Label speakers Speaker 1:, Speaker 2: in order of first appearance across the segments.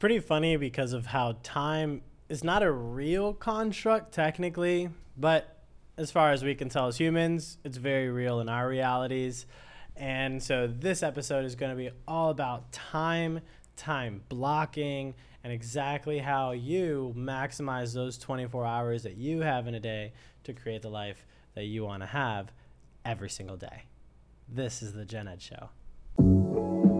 Speaker 1: pretty funny because of how time is not a real construct technically, but as far as we can tell as humans, it's very real in our realities. And so this episode is going to be all about time, time blocking, and exactly how you maximize those 24 hours that you have in a day to create the life that you want to have every single day. This is the Gen Ed Show.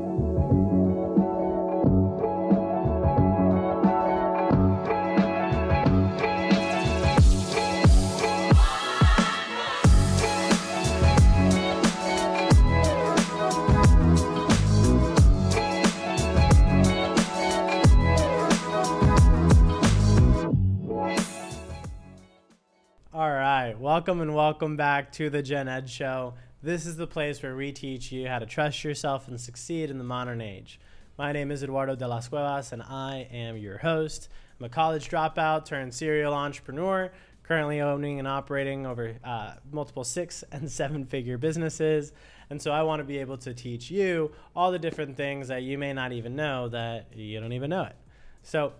Speaker 1: Welcome and welcome back to the Gen Ed Show. This is the place where we teach you how to trust yourself and succeed in the modern age. My name is Eduardo de las Cuevas, and I am your host. I'm a college dropout turned serial entrepreneur, currently owning and operating over uh, multiple six and seven figure businesses. And so I want to be able to teach you all the different things that you may not even know that you don't even know it. So,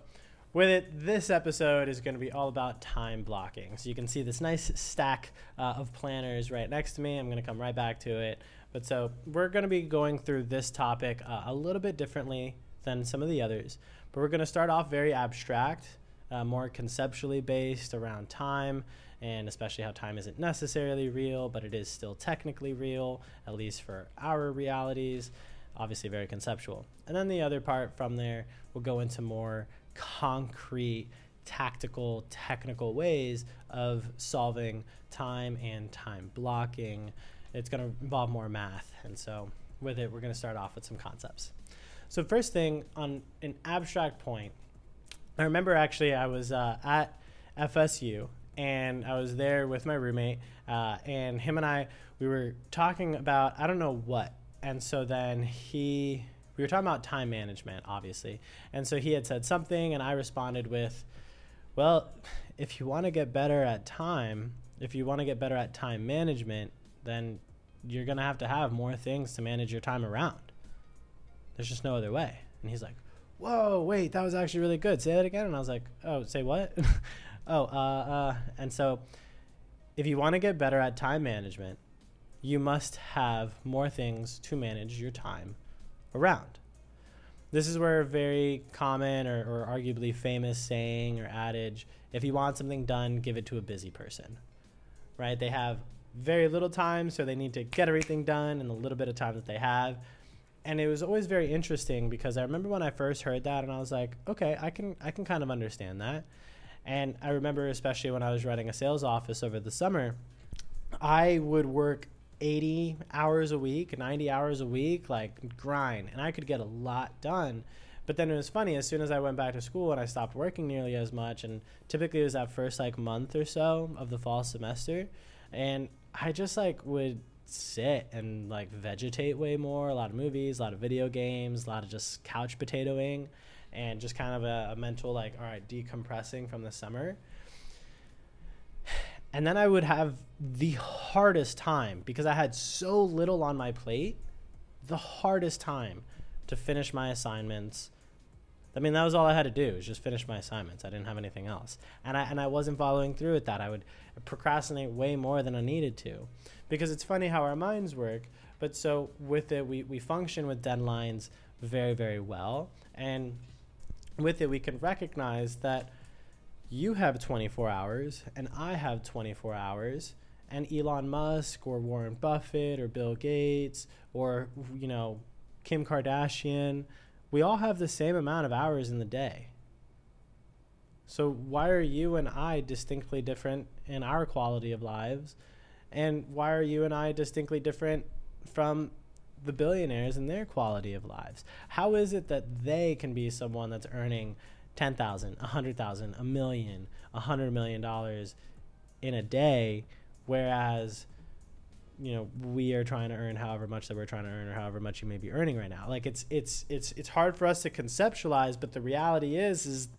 Speaker 1: with it, this episode is going to be all about time blocking. So you can see this nice stack uh, of planners right next to me. I'm going to come right back to it. But so we're going to be going through this topic uh, a little bit differently than some of the others. But we're going to start off very abstract, uh, more conceptually based around time, and especially how time isn't necessarily real, but it is still technically real, at least for our realities. Obviously, very conceptual. And then the other part from there we'll go into more concrete, tactical, technical ways of solving time and time blocking. It's going to involve more math. And so, with it, we're going to start off with some concepts. So, first thing on an abstract point, I remember actually I was uh, at FSU and I was there with my roommate, uh, and him and I, we were talking about, I don't know what. And so then he we were talking about time management, obviously. And so he had said something, and I responded with, Well, if you want to get better at time, if you want to get better at time management, then you're going to have to have more things to manage your time around. There's just no other way. And he's like, Whoa, wait, that was actually really good. Say that again. And I was like, Oh, say what? oh, uh, uh. And so if you want to get better at time management, you must have more things to manage your time around. This is where a very common or, or arguably famous saying or adage if you want something done, give it to a busy person. Right? They have very little time, so they need to get everything done in the little bit of time that they have. And it was always very interesting because I remember when I first heard that and I was like, okay, I can I can kind of understand that. And I remember especially when I was running a sales office over the summer, I would work 80 hours a week, 90 hours a week, like grind, and I could get a lot done. But then it was funny, as soon as I went back to school and I stopped working nearly as much, and typically it was that first like month or so of the fall semester, and I just like would sit and like vegetate way more, a lot of movies, a lot of video games, a lot of just couch potatoing, and just kind of a, a mental like, all right, decompressing from the summer. And then I would have the hardest time because I had so little on my plate, the hardest time to finish my assignments. I mean, that was all I had to do was just finish my assignments. I didn't have anything else. And I, and I wasn't following through with that. I would procrastinate way more than I needed to. Because it's funny how our minds work. But so with it, we, we function with deadlines very, very well. And with it, we can recognize that – you have 24 hours and I have 24 hours and Elon Musk or Warren Buffett or Bill Gates or you know Kim Kardashian we all have the same amount of hours in the day. So why are you and I distinctly different in our quality of lives? And why are you and I distinctly different from the billionaires and their quality of lives? How is it that they can be someone that's earning 10,000, 100,000, a million, a hundred million dollars in a day, whereas you know we are trying to earn however much that we're trying to earn or however much you may be earning right now. Like it's it's it's it's hard for us to conceptualize but the reality is is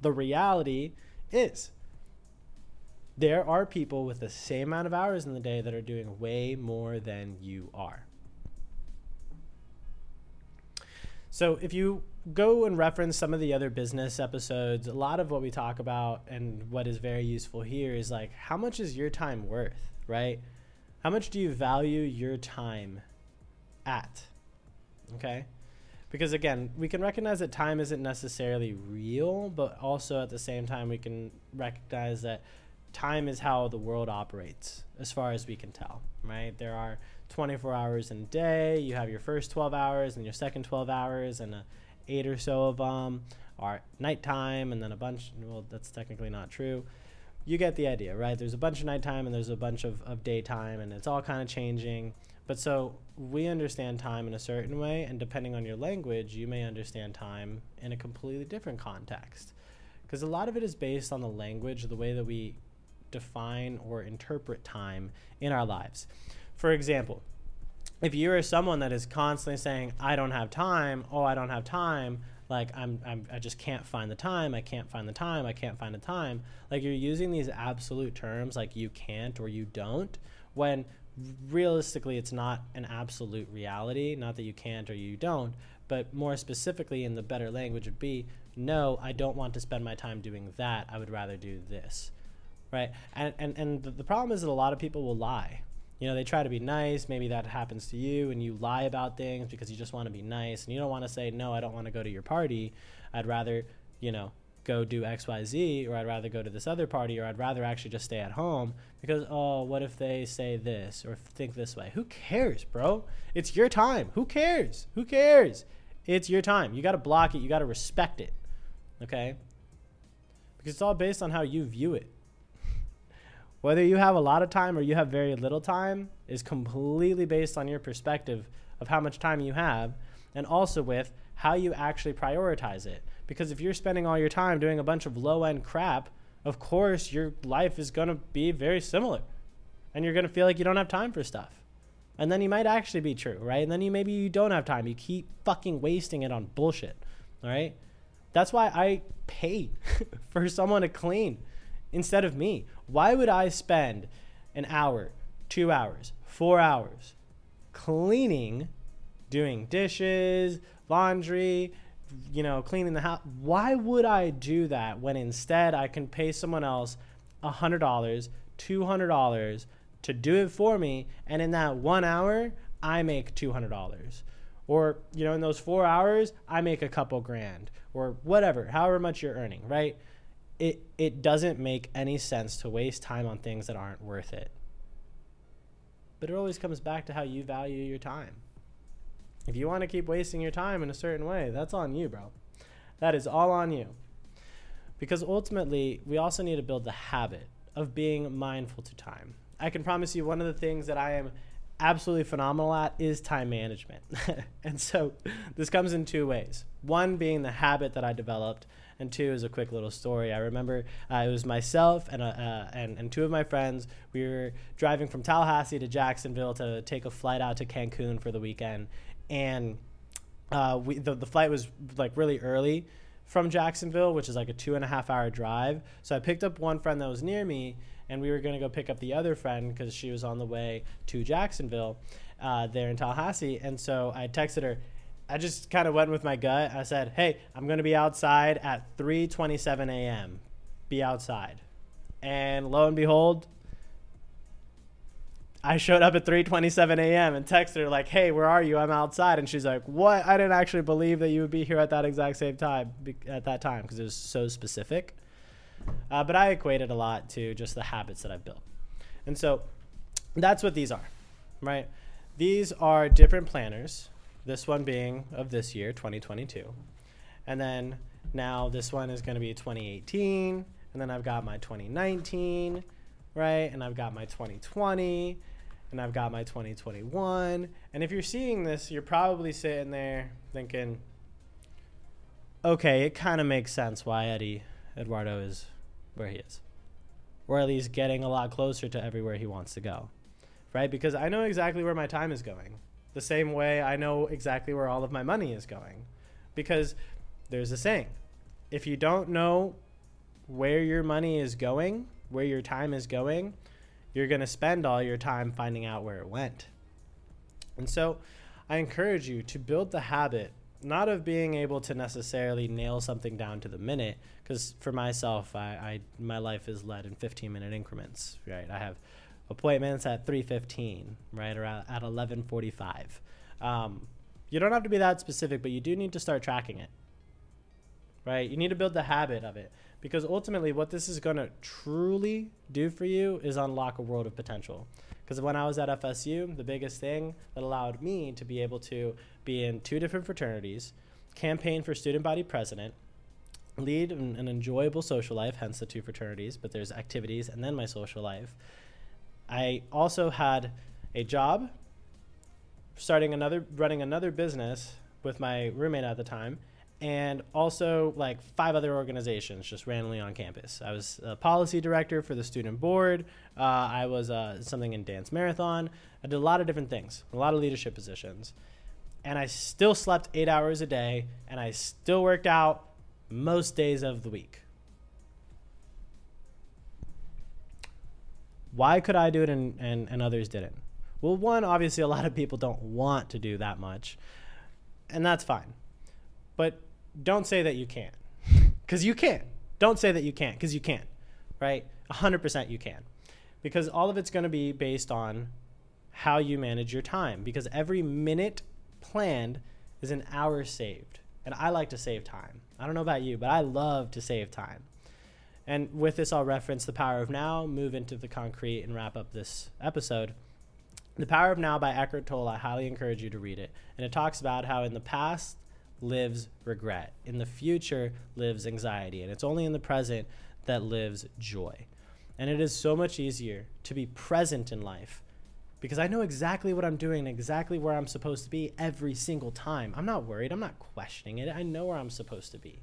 Speaker 1: the reality is there are people with the same amount of hours in the day that are doing way more than you are. So if you go and reference some of the other business episodes. A lot of what we talk about and what is very useful here is like, how much is your time worth, right? How much do you value your time at? Okay. Because again, we can recognize that time isn't necessarily real, but also at the same time, we can recognize that time is how the world operates, as far as we can tell, right? There are 24 hours in a day. You have your first 12 hours and your second 12 hours, and a eight or so of them are nighttime, and then a bunch. Well, that's technically not true. You get the idea, right? There's a bunch of nighttime and there's a bunch of, of daytime, and it's all kind of changing. But so we understand time in a certain way, and depending on your language, you may understand time in a completely different context. Because a lot of it is based on the language, the way that we define or interpret time in our lives. For example, if you are someone that is constantly saying, I don't have time, oh, I don't have time, like I'm, I'm I just can't find the time, I can't find the time, I can't find the time, like you're using these absolute terms like you can't or you don't, when realistically it's not an absolute reality, not that you can't or you don't, but more specifically in the better language would be, no, I don't want to spend my time doing that, I would rather do this. Right? And and, and the, the problem is that a lot of people will lie you know they try to be nice maybe that happens to you and you lie about things because you just want to be nice and you don't want to say no i don't want to go to your party. I'd rather you know go do xyz or i'd rather go to this other party or i'd rather actually just stay at home because oh what if they say this or think this way? Who cares bro? It's your time. Who cares? Who cares? It's your time. You got to block it. You got to respect it okay? Because it's all based on how you view it whether you have a lot of time or you have very little time is completely based on your perspective of how much time you have and also with how you actually prioritize it. Because if you're spending all your time doing a bunch of low end crap, of course your life is going to be very similar. And you're going to feel like you don't have time for stuff. And then you might actually be true, right? And then you maybe you don't have time. You keep fucking wasting it on bullshit. All right? That's why I pay for someone to clean instead of me. Why would I spend an hour, two hours, four hours cleaning, doing dishes, laundry, you know, cleaning the house? Why would I do that when instead I can pay someone else $100, $200 to do it for me, and in that one hour, I make $200? Or, you know, in those four hours, I make a couple grand, or whatever, however much you're earning, right? It it doesn't make any sense to waste time on things that aren't worth it. But it always comes back to how you value your time. If you want to keep wasting your time in a certain way, that's on you, bro. That is all on you. Because ultimately, we also need to build the habit of being mindful to time. I can promise you one of the things that I am absolutely phenomenal at is time management. and so this comes in two ways. One being the habit that I developed and two is a quick little story. I remember uh, it was myself and, uh, uh, and and two of my friends. We were driving from Tallahassee to Jacksonville to take a flight out to Cancun for the weekend, and uh, we the, the flight was like really early from Jacksonville, which is like a two and a half hour drive. So I picked up one friend that was near me, and we were going to go pick up the other friend because she was on the way to Jacksonville uh, there in Tallahassee. And so I texted her, I just kind of went with my gut. I said, "Hey, I'm going to be outside at 3:27 a.m. Be outside." And lo and behold, I showed up at 3:27 a.m. and texted her like, "Hey, where are you? I'm outside." And she's like, "What? I didn't actually believe that you would be here at that exact same time at that time because it was so specific." Uh, but I equated a lot to just the habits that I've built, and so that's what these are, right? These are different planners this one being of this year, 2022. And then now this one is going to be 2018. And then I've got my 2019, right? And I've got my 2020. And I've got my 2021. And if you're seeing this, you're probably sitting there thinking, okay, it kind of makes sense why Eddie Eduardo is where he is. Or at least getting a lot closer to everywhere he wants to go, right? Because I know exactly where my time is going the same way I know exactly where all of my money is going. Because there's a saying if you don't know where your money is going, where your time is going, you're going to spend all your time finding out where it went. And so I encourage you to build the habit not of being able to necessarily nail something down to the minute, because for myself, I, I my life is led in 15 minute increments. Right, I have appointments at 3:15, right, or at 11:45. Um, you don't have to be that specific, but you do need to start tracking it. Right, you need to build the habit of it because ultimately, what this is going to truly do for you is unlock a world of potential. Because when I was at FSU, the biggest thing that allowed me to be able to be in two different fraternities, campaign for student body president, lead an, an enjoyable social life, hence the two fraternities, but there's activities and then my social life. I also had a job, starting another, running another business with my roommate at the time, and also like five other organizations just randomly on campus. I was a policy director for the student board. Uh, I was uh, something in dance marathon. I did a lot of different things, a lot of leadership positions. And I still slept eight hours a day, and I still worked out most days of the week. Why could I do it and, and, and others didn't? Well, one, obviously, a lot of people don't want to do that much, and that's fine. But don't say that you can't because you can't. Don't say that you can't because you can, right? 100% you can. Because all of it's going to be based on how you manage your time because every minute planned is an hour saved. And I like to save time. I don't know about you, but I love to save time. And with this, I'll reference The Power of Now, move into the concrete, and wrap up this episode. The Power of Now by Eckhart Tolle, I highly encourage you to read it. And it talks about how in the past, lives regret. In the future lives anxiety. And it's only in the present that lives joy. And it is so much easier to be present in life because I know exactly what I'm doing, and exactly where I'm supposed to be every single time. I'm not worried. I'm not questioning it. I know where I'm supposed to be.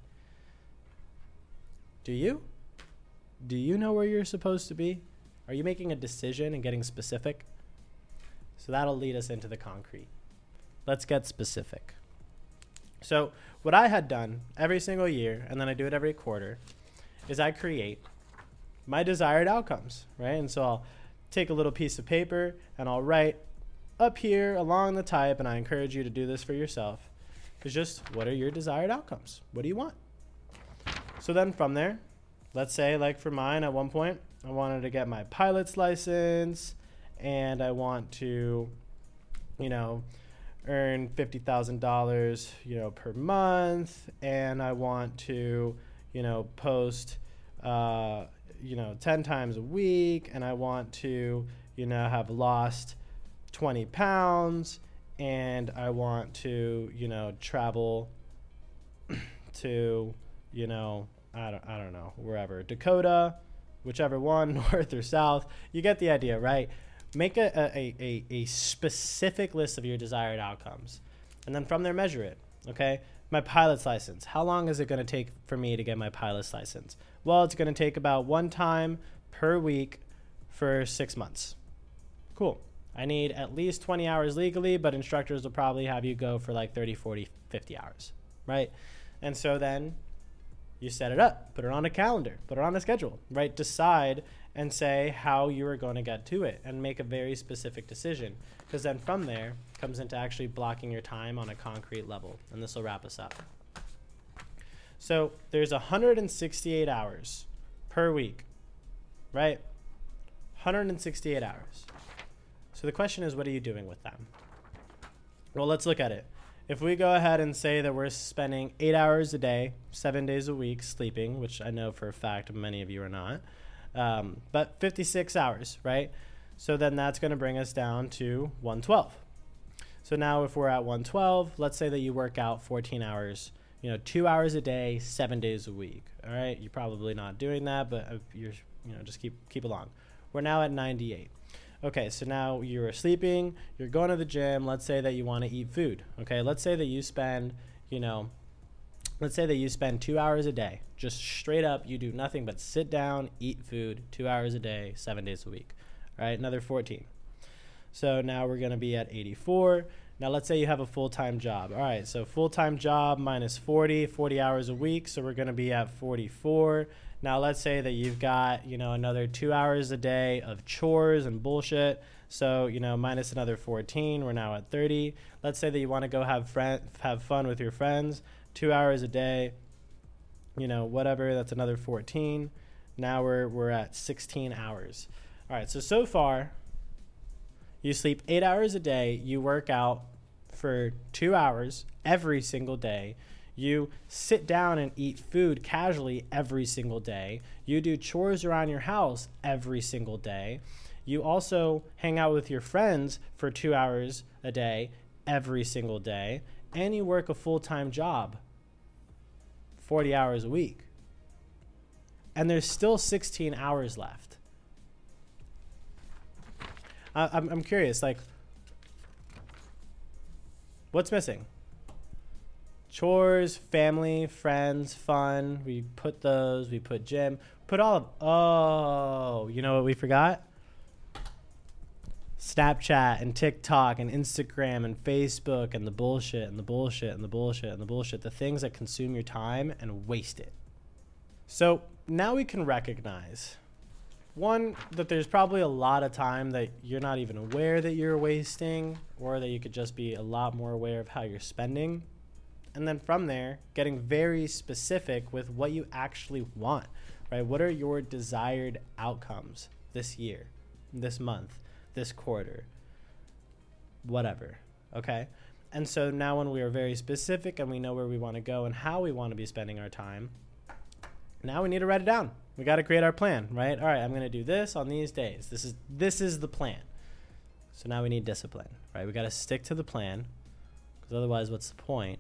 Speaker 1: Do you? Do you know where you're supposed to be? Are you making a decision and getting specific? So that'll lead us into the concrete. Let's get specific. So what I had done every single year, and then I do it every quarter, is I create my desired outcomes, right? And so I'll take a little piece of paper and I'll write up here along the type, and I encourage you to do this for yourself, is just what are your desired outcomes? What do you want? So then from there, let's say like for mine at one point, I wanted to get my pilot's license and I want to, you know, earn fifty thousand dollars, you know, per month, and I want to, you know, post, uh, you know, ten times a week, and I want to, you know, have lost twenty pounds, and I want to, you know, travel to, you know, I don't, I don't know, wherever Dakota, whichever one, north or south. You get the idea, right? make a, a, a, a specific list of your desired outcomes and then from there measure it okay my pilot's license. How long is it going to take for me to get my pilot's license? Well it's going to take about one time per week for six months. Cool. I need at least 20 hours legally but instructors will probably have you go for like 30 40 50 hours right? And so then you set it up put it on a calendar put it on a schedule right? Decide and say how you are going to get to it and make a very specific decision. Because then from there comes into actually blocking your time on a concrete level. And this will wrap us up. So there's 168 hours per week, right? 168 hours. So the question is, what are you doing with them? Well, let's look at it. If we go ahead and say that we're spending eight hours a day, seven days a week sleeping, which I know for a fact many of you are not, um, but 56 hours, right? So then that's going to bring us down to 112. So now if we're at 112, let's say that you work out 14 hours, you know, two hours a day, seven days a week. All right, you're probably not doing that, but uh, you're, you know, just keep keep along. We're now at 98. Okay, so now you're sleeping, you're going to the gym. Let's say that you want to eat food. Okay, let's say that you spend, you know, let's say that you spend two hours a day, just straight up, you do nothing but sit down, eat food, two hours a day, seven days a week. All right, another 14. So now we're going to be at 84. Now, let's say you have a full time job. All right, so full time job minus 40, 40 hours a week. So we're going to be at 44. Now, let's say that you've got, you know, another two hours a day of chores and bullshit. So, you know, minus another 14, we're now at 30. Let's say that you want to go have friend, have fun with your friends, two hours a day, you know, whatever, that's another 14. Now we're, we're at 16 hours. All right, so so far, you sleep eight hours a day, you work out for two hours every single day. You sit down and eat food casually every single day. You do chores around your house every single day. You also hang out with your friends for two hours a day every single day. And you work a full time job 40 hours a week. And there's still 16 hours left. I, I'm, I'm curious, like, what's missing? Chores, family, friends, fun. We put those, we put gym, put all of, oh, you know what we forgot? Snapchat and TikTok and Instagram and Facebook and the bullshit and the bullshit and the bullshit and the bullshit, the things that consume your time and waste it. So now we can recognize one, that there's probably a lot of time that you're not even aware that you're wasting, or that you could just be a lot more aware of how you're spending. And then from there, getting very specific with what you actually want, right? What are your desired outcomes this year, this month? this quarter, whatever. Okay. And so now, when we are very specific and we know where we want to go and how we want to be spending our time, now we need to write it down. We got to create our plan, right? All right, I'm going to do this on these days. This is this is the plan. So now we need discipline, right? We got to stick to the plan because otherwise, what's the point?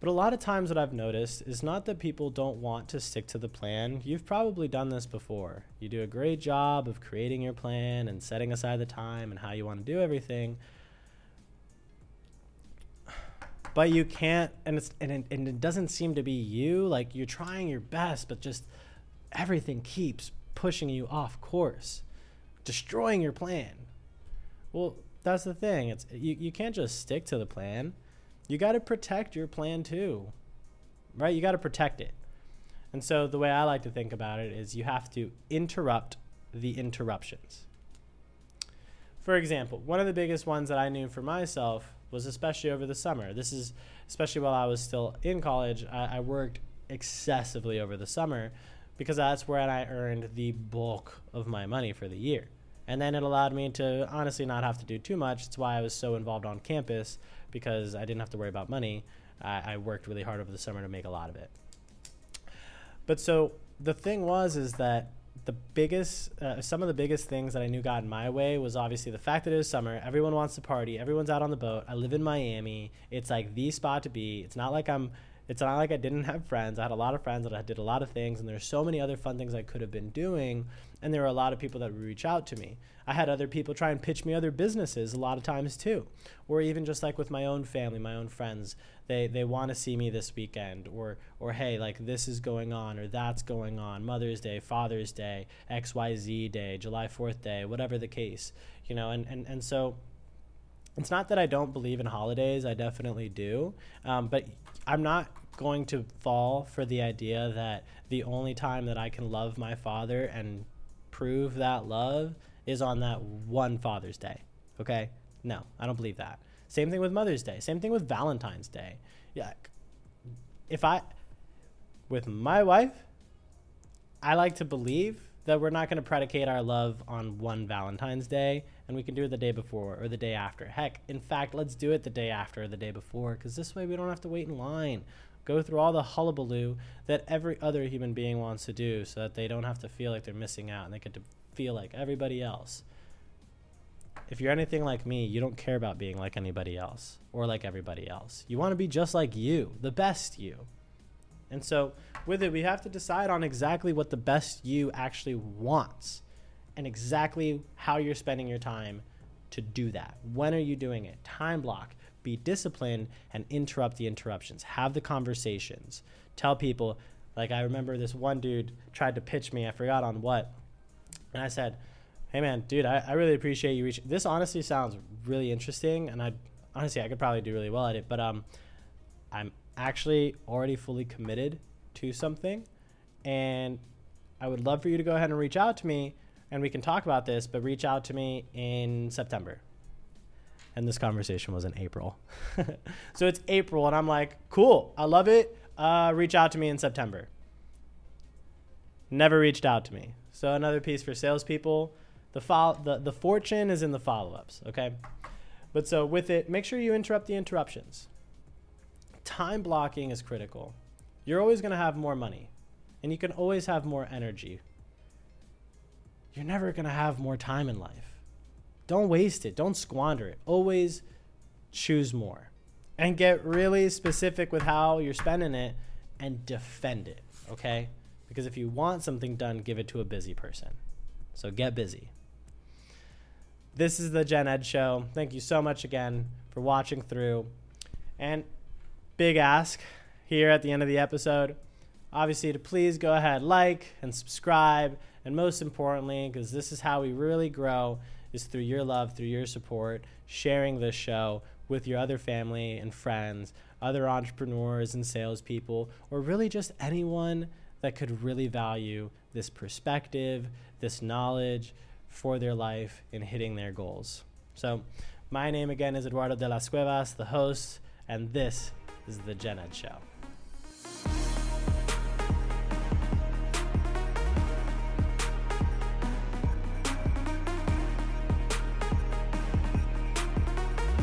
Speaker 1: But a lot of times, what I've noticed is not that people don't want to stick to the plan. You've probably done this before. You do a great job of creating your plan and setting aside the time and how you want to do everything. But you can't, and it's and it, and it doesn't seem to be you. Like you're trying your best, but just everything keeps pushing you off course, destroying your plan. Well, that's the thing. It's you, you can't just stick to the plan you got to protect your plan too, right? You got to protect it. And so the way I like to think about it is you have to interrupt the interruptions. For example, one of the biggest ones that I knew for myself was especially over the summer. This is especially while I was still in college. I, I worked excessively over the summer because that's where I earned the bulk of my money for the year. And then it allowed me to honestly not have to do too much. It's why I was so involved on campus because I didn't have to worry about money. I, I worked really hard over the summer to make a lot of it. But so the thing was, is that the biggest, uh, some of the biggest things that I knew got in my way was obviously the fact that it was summer. Everyone wants to party. Everyone's out on the boat. I live in Miami. It's like the spot to be. It's not like I'm it's not like I didn't have friends. I had a lot of friends that I did a lot of things, and there's so many other fun things I could have been doing. And there were a lot of people that would reach out to me. I had other people try and pitch me other businesses a lot of times too, or even just like with my own family, my own friends. They they want to see me this weekend, or or hey, like this is going on, or that's going on. Mother's Day, Father's Day, X Y Z Day, July Fourth Day, whatever the case, you know. And and and so it's not that I don't believe in holidays. I definitely do. Um, but I'm not going to fall for the idea that the only time that I can love my father and prove that love is on that one Father's Day. Okay? No, I don't believe that. Same thing with Mother's Day. Same thing with Valentine's Day. Yeah. If I, with my wife, I like to believe that we're not going to predicate our love on one Valentine's Day and we can do it the day before or the day after. Heck, in fact, let's do it the day after or the day before because this way we don't have to wait in line. Go through all the hullabaloo that every other human being wants to do so that they don't have to feel like they're missing out and they get to feel like everybody else. If you're anything like me, you don't care about being like anybody else or like everybody else. You want to be just like you, the best you. And so, with it, we have to decide on exactly what the best you actually wants and exactly how you're spending your time to do that. When are you doing it? Time block. Be disciplined and interrupt the interruptions. Have the conversations. Tell people, like, I remember this one dude tried to pitch me, I forgot on what. And I said, Hey man, dude, I, I really appreciate you reaching. This honestly sounds really interesting, and I honestly, I could probably do really well at it, but um, I'm actually already fully committed to something, and I would love for you to go ahead and reach out to me, and we can talk about this. But reach out to me in September. And this conversation was in April, so it's April, and I'm like, cool, I love it. Uh, reach out to me in September. Never reached out to me. So another piece for salespeople. The, fo- the, the fortune is in the follow-ups, okay? But so with it, make sure you interrupt the interruptions. Time blocking is critical. You're always going to have more money, and you can always have more energy. You're never going to have more time in life. Don't waste it. Don't squander it. Always choose more. And get really specific with how you're spending it and defend it, okay? Because if you want something done, give it to a busy person. So get busy. This is the Gen Ed Show. Thank you so much again for watching through. And big ask here at the end of the episode obviously to please go ahead like and subscribe and most importantly because this is how we really grow is through your love through your support sharing this show with your other family and friends other entrepreneurs and salespeople or really just anyone that could really value this perspective this knowledge for their life in hitting their goals. So, my name again is Eduardo de las Cuevas, the host, and this is the Gen Ed Show.